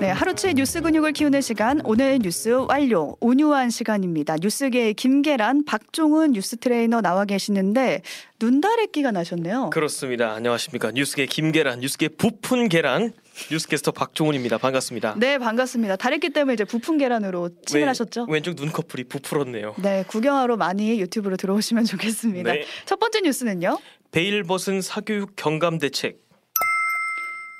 네, 하루치 뉴스 근육을 키우는 시간 오늘 뉴스 완료 오뉴완 시간입니다. 뉴스계의 김계란, 박종훈 뉴스 트레이너 나와 계시는데 눈다래끼가 나셨네요. 그렇습니다. 안녕하십니까. 뉴스계 김계란, 뉴스계 부푼 계란, 뉴스캐스터 박종훈입니다. 반갑습니다. 네, 반갑습니다. 다래끼 때문에 이제 부푼 계란으로 칭을 하셨죠? 왼쪽 눈꺼풀이 부풀었네요. 네, 구경하러 많이 유튜브로 들어오시면 좋겠습니다. 네. 첫 번째 뉴스는요. 베일 벗은 사교육 경감 대책.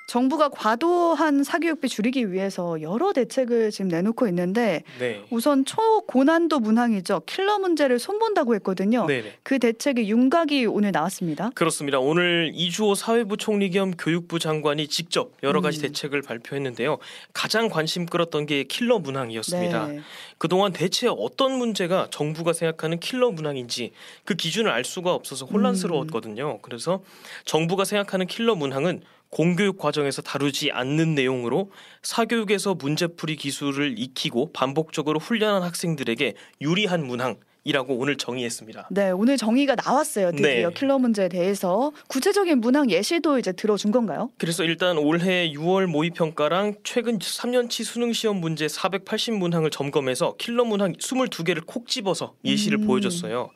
정부가 과도한 사교육비 줄이기 위해서 여러 대책을 지금 내놓고 있는데 네. 우선 초고난도 문항이죠. 킬러 문제를 손본다고 했거든요. 네네. 그 대책의 윤곽이 오늘 나왔습니다. 그렇습니다. 오늘 이주호 사회부 총리 겸 교육부 장관이 직접 여러 가지 음. 대책을 발표했는데요. 가장 관심 끌었던 게 킬러 문항이었습니다. 네. 그동안 대체 어떤 문제가 정부가 생각하는 킬러 문항인지 그 기준을 알 수가 없어서 혼란스러웠거든요. 그래서 정부가 생각하는 킬러 문항은 공교육 과정에서 다루지 않는 내용으로 사교육에서 문제풀이 기술을 익히고 반복적으로 훈련한 학생들에게 유리한 문항 이라고 오늘 정의했습니다. 네, 오늘 정의가 나왔어요. 드디어 네. 킬러 문제에 대해서 구체적인 문항 예시도 이제 들어준 건가요? 그래서 일단 올해 6월 모의 평가랑 최근 3년치 수능 시험 문제 480 문항을 점검해서 킬러 문항 22개를 콕 집어서 예시를 음. 보여줬어요.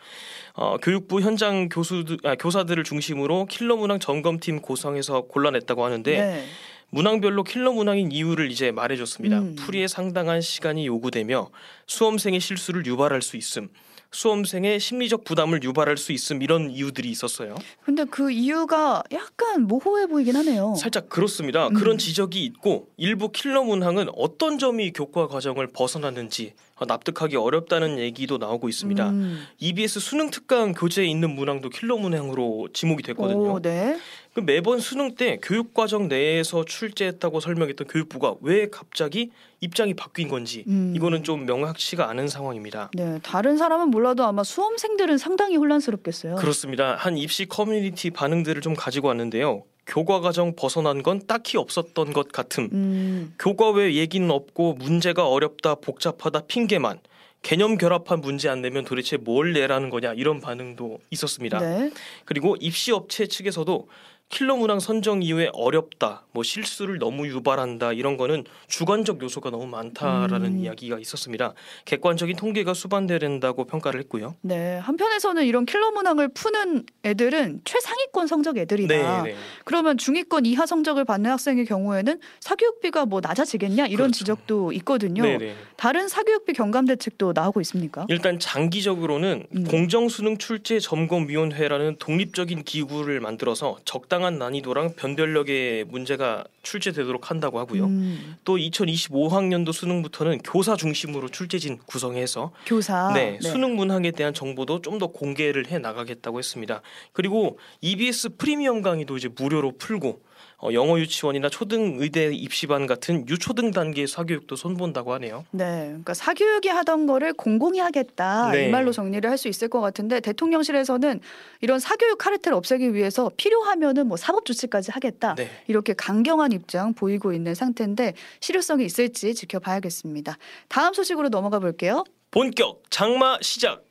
어, 교육부 현장 교수들 아, 교사들을 중심으로 킬러 문항 점검팀 구성해서 골라냈다고 하는데 네. 문항별로 킬러 문항인 이유를 이제 말해줬습니다. 음. 풀이에 상당한 시간이 요구되며 수험생의 실수를 유발할 수 있음, 수험생의 심리적 부담을 유발할 수 있음 이런 이유들이 있었어요. 근데 그 이유가 약간 모호해 보이긴 하네요. 살짝 그렇습니다. 음. 그런 지적이 있고 일부 킬러 문항은 어떤 점이 교과 과정을 벗어났는지 어, 납득하기 어렵다는 얘기도 나오고 있습니다. 음. EBS 수능 특강 교재에 있는 문항도 킬러 문항으로 지목이 됐거든요. 오, 네. 그 매번 수능 때 교육 과정 내에서 출제했다고 설명했던 교육부가 왜 갑자기 입장이 바뀐 건지 음. 이거는 좀 명확치가 않은 상황입니다. 네, 다른 사람은 몰라도 아마 수험생들은 상당히 혼란스럽겠어요. 그렇습니다. 한 입시 커뮤니티 반응들을 좀 가지고 왔는데요. 교과 과정 벗어난 건 딱히 없었던 것 같음. 음. 교과 외 얘기는 없고 문제가 어렵다 복잡하다 핑계만 개념 결합한 문제 안 내면 도대체 뭘 내라는 거냐 이런 반응도 있었습니다. 네. 그리고 입시 업체 측에서도 킬러 문항 선정 이후에 어렵다, 뭐 실수를 너무 유발한다 이런 거는 주관적 요소가 너무 많다라는 음. 이야기가 있었습니다. 객관적인 통계가 수반돼야 된다고 평가를 했고요. 네. 한편에서는 이런 킬러 문항을 푸는 애들은 최상위권 성적 애들이다. 네, 네. 그러면 중위권 이하 성적을 받는 학생의 경우에는 사교육비가 뭐 낮아지겠냐 이런 그렇죠. 지적도 있거든요. 네, 네. 다른 사교육비 경감 대책도 나오고 있습니까? 일단 장기적으로는 음. 공정수능 출제 점검위원회라는 독립적인 기구를 만들어서 적당 한 난이도랑 변별력의 문제가 출제되도록 한다고 하고요. 음, 또 2025학년도 수능부터는 교사 중심으로 출제진 구성해서 교사. 네, 수능 문항에 대한 정보도 좀 더 공개를 해 나가겠다고 했습니다. 그리고 EBS 프리미엄 강의도 이제 무료로 풀고 어, 영어 유치원이나 초등 의대 입시반 같은 유초등 단계의 사교육도 손본다고 하네요. 네, 그러니까 사교육이 하던 거를 공공이 하겠다 네. 이 말로 정리를 할 수 있을 것 같은데 대통령실에서는 이런 사교육 카르텔 없애기 위해서 필요하면은 뭐 사법 조치까지 하겠다 네. 이렇게 강경한 입장 보이고 있는 상태인데 실효성이 있을지 지켜봐야겠습니다. 다음 소식으로 넘어가 볼게요. 본격 장마 시작.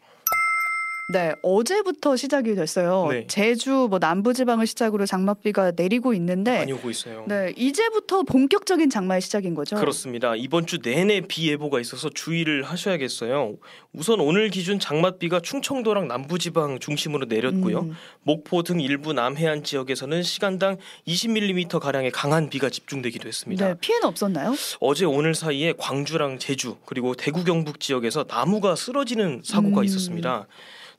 네, 어제부터 시작이 됐어요. 네. 제주 뭐 남부 지방을 시작으로 장맛비가 내리고 있는데, 많이 오고 있어요. 네, 이제부터 본격적인 장마의 시작인 거죠. 그렇습니다. 이번 주 내내 비 예보가 있어서 주의를 하셔야겠어요. 우선 오늘 기준 장맛비가 충청도랑 남부 지방 중심으로 내렸고요. 음, 목포 등 일부 남해안 지역에서는 시간당 20mm 가량의 강한 비가 집중되기도 했습니다. 네, 피해는 없었나요? 어제 오늘 사이에 광주랑 제주 그리고 대구 경북 지역에서 나무가 쓰러지는 사고가 음. 있었습니다.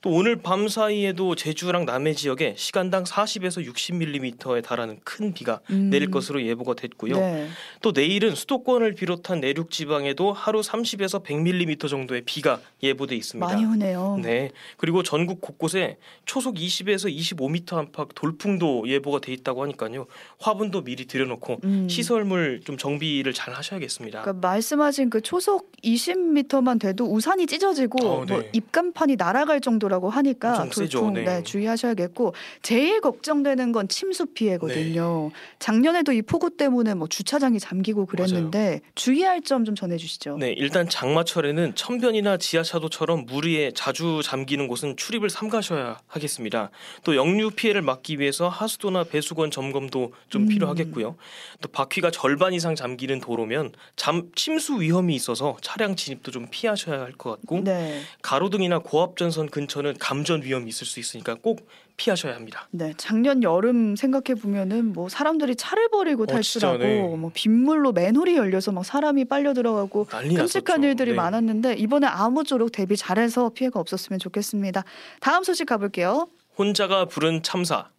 또 오늘 밤 사이에도 제주랑 남해 지역에 시간당 40에서 60mm에 달하는 큰 비가 음. 내릴 것으로 예보가 됐고요. 네. 또 내일은 수도권을 비롯한 내륙 지방에도 하루 30에서 100mm 정도의 비가 예보돼 있습니다. 많이 오네요. 네. 그리고 전국 곳곳에 초속 20에서 25m 안팎 돌풍도 예보가 돼 있다고 하니까요. 화분도 미리 들여놓고 음. 시설물 좀 정비를 잘 하셔야겠습니다. 그러니까 말씀하신 그 초속 20m만 돼도 우산이 찢어지고 어, 네. 뭐 입간판이 날아갈 정도라는 정도라고 하니까. 돌풍 네. 네, 주의하셔야겠고 제일 걱정되는 건 침수 피해거든요. 작년에도 이 폭우 때문에 뭐 주차장이 잠기고 그랬는데 주의할 점 좀 전해주시죠. 네, 일단 장마철에는 천변이나 지하차도처럼 물에 자주 잠기는 곳은 출입을 삼가셔야 하겠습니다. 또 역류 피해를 막기 위해서 하수도나 배수관 점검도 좀 음. 필요하겠고요. 또 바퀴가 절반 이상 잠기는 도로면 잠 침수 위험이 있어서 차량 진입도 좀 피하셔야 할 것 같고 네, 가로등이나 고압 전선 근처 는 감전 위험이 있을 수 있으니까 꼭 피하셔야 합니다. 네. 작년 여름 생각해 보면은 뭐 사람들이 차를 버리고 어, 탈출하고 진짜, 네. 뭐 빗물로 맨홀이 열려서 막 사람이 빨려 들어가고 끔찍한. 일들이 네. 많았는데 이번에 아무쪼록 대비 잘해서 피해가 없었으면 좋겠습니다. 다음 소식 가볼게요. 혼자가 부른 참사.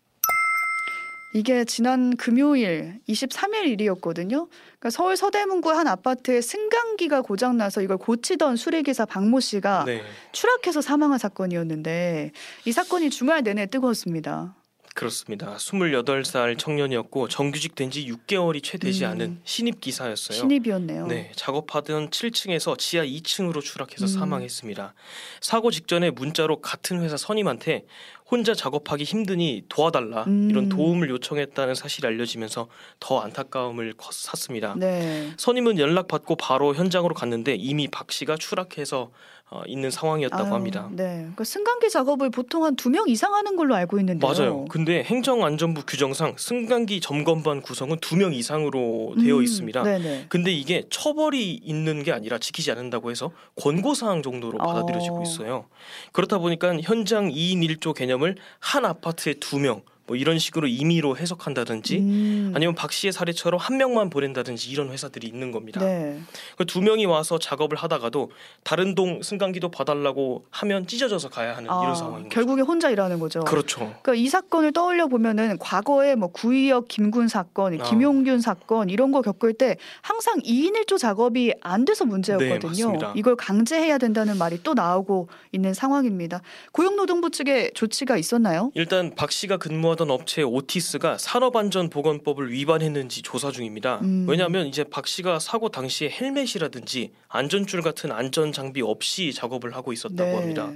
이게 지난 금요일 23일 일이었거든요. 그러니까 서울 서대문구 한 아파트에 승강기가 고장나서 이걸 고치던 수리기사 박모 씨가 네. 추락해서 사망한 사건이었는데 이 사건이 주말 내내 뜨거웠습니다. 그렇습니다. 28살 청년이었고 정규직 된 지 6개월이 채 되지 음. 않은 신입 기사였어요. 신입이었네요. 네, 작업하던 7층에서 지하 2층으로 추락해서 음. 사망했습니다. 사고 직전에 문자로 같은 회사 선임한테 혼자 작업하기 힘드니 도와달라 음. 이런 도움을 요청했다는 사실이 알려지면서 더 안타까움을 거- 샀습니다. 네. 선임은 연락받고 바로 현장으로 갔는데 이미 박 씨가 추락해서 어, 있는 상황이었다고 아유, 합니다. 네. 그러니까 승강기 작업을 보통 한 두 명 이상 하는 걸로 알고 있는데요. 맞아요. 근데 행정안전부 규정상 승강기 점검반 구성은 두 명 이상으로 되어 음, 있습니다. 네네. 근데 이게 처벌이 있는 게 아니라 지키지 않는다고 해서 권고 사항 정도로 받아들여지고 어. 있어요. 그렇다 보니까 현장 2인 1조 개념 을 한 아파트에 두명 뭐 이런 식으로 임의로 해석한다든지 음, 아니면 박 씨의 사례처럼 한 명만 보낸다든지 이런 회사들이 있는 겁니다. 네. 그두 명이 와서 작업을 하다가도 다른 동 승강기도 봐달라고 하면 찢어져서 가야 하는 아, 이런 상황인 거죠. 결국에 혼자 일하는 거죠. 그렇죠. 그러니까 이 사건을 떠올려 보면은 과거에 뭐 구의역 김군 사건, 아. 김용균 사건 이런 거 겪을 때 항상 2인 1조 작업이 안 돼서 네, 문제였거든요. 맞습니다. 이걸 강제해야 된다는 말이 또 나오고 있는 상황입니다. 고용노동부 측에 조치가 있었나요? 일단 박 씨가 근무하던 업체 오티스가 산업안전보건법을 위반했는지 조사 중입니다. 음. 왜냐하면 이제 박 씨가 사고 당시에 헬멧이라든지 안전줄 같은 안전 장비 없이 작업을 하고 있었다고 합니다.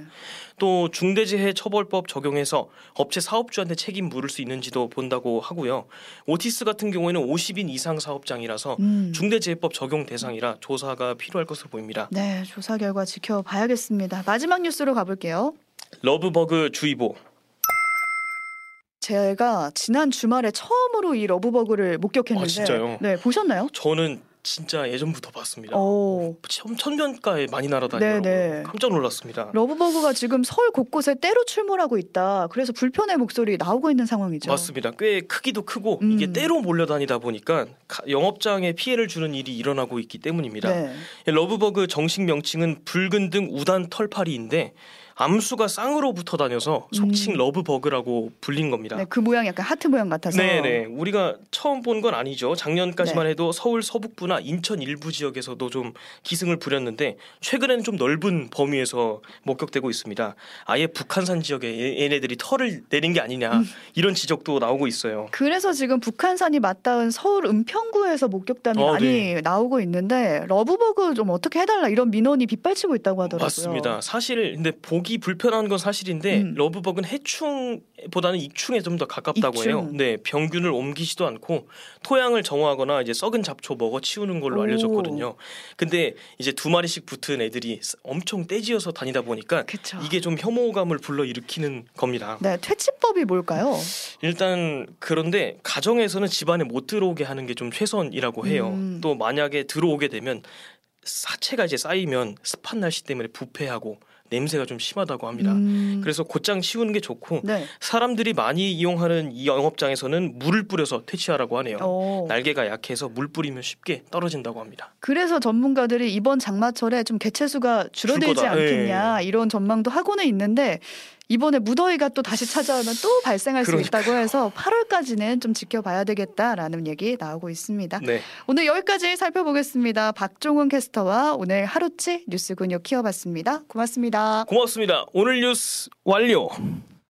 또 중대재해 처벌법 적용해서 업체 사업주한테 책임 물을 수 있는지도 본다고 하고요. 오티스 같은 경우에는 50인 이상 사업장이라서 음. 중대재해법 적용 대상이라 조사가 필요할 것으로 보입니다. 네, 조사 결과 지켜봐야겠습니다. 마지막 뉴스로 가볼게요. 러브버그 주의보. 제가 지난 주말에 처음으로 이 러브버그를 목격했는데, 아? 네 보셨나요? 저는 진짜 예전부터 봤습니다. 오, 천- 천변가에 많이 날아다니고 네네. 깜짝 놀랐습니다. 러브버그가 지금 서울 곳곳에 떼로 출몰하고 있다. 그래서 불편의 목소리 나오고 있는 상황이죠. 맞습니다. 꽤 크기도 크고 음. 이게 떼로 몰려다니다 보니까 가- 영업장에 피해를 주는 일이 일어나고 있기 때문입니다. 네. 러브버그 정식 명칭은 붉은 등 우단 털파리인데 암수가 쌍으로 붙어 다녀서 속칭 음. 러브버그라고 불린 겁니다. 네, 그 모양 약간 하트 모양 같아서. 네네 우리가 처음 본 건 아니죠 네. 작년까지만 해도 서울 서북부나 인천 일부 지역에서도 좀 기승을 부렸는데 최근에는 좀 넓은 범위에서 목격되고 있습니다 아예 북한산 지역에 얘- 얘네들이 털을 내린 게 아니냐 음. 이런 지적도 나오고 있어요 그래서 지금 북한산이 맞닿은 서울 은평구에서 목격담이 어, 많이 네. 나오고 있는데 러브버그 좀 어떻게 해달라 이런 민원이 빗발치고 있다고 하더라고요. 맞습니다 사실 근데 보기 불편한 건 사실인데 음. 러브버그는 해충보다는 익충에 좀 더 가깝다고 익충. 해요 네 병균을 옮기지도 않고 토양을 정화하거나 이제 썩은 잡초 먹어 치우는 걸로 오. 알려졌거든요. 근데 이제 두 마리씩 붙은 애들이 엄청 떼지어서 다니다 보니까 그렇죠. 이게 좀 혐오감을 불러 일으키는 겁니다. 네, 퇴치법이 뭘까요? 일단 그런데 가정에서는 집안에 못 들어오게 하는 게 좀 최선이라고 해요. 음. 또 만약에 들어오게 되면 사체가 이제 쌓이면 습한 날씨 때문에 부패하고 냄새가 좀 심하다고 합니다. 음, 그래서 곧장 치우는 게 좋고 네. 사람들이 많이 이용하는 이 영업장에서는 물을 뿌려서 퇴치하라고 하네요. 어, 날개가 약해서 물 뿌리면 쉽게 떨어진다고 합니다. 그래서 전문가들이 이번 장마철에 좀 개체수가 줄어들지. 않겠냐 이런 전망도 하고는 있는데 이번에 무더위가 또 다시 찾아오면 또 발생할 수 있다고 해서 8월까지는 좀 지켜봐야 되겠다라는 얘기 나오고 있습니다. 네. 오늘 여기까지 살펴보겠습니다. 박종훈 캐스터와 오늘 하루치 뉴스 근육 키워봤습니다. 고맙습니다. 고맙습니다. 오늘 뉴스 완료.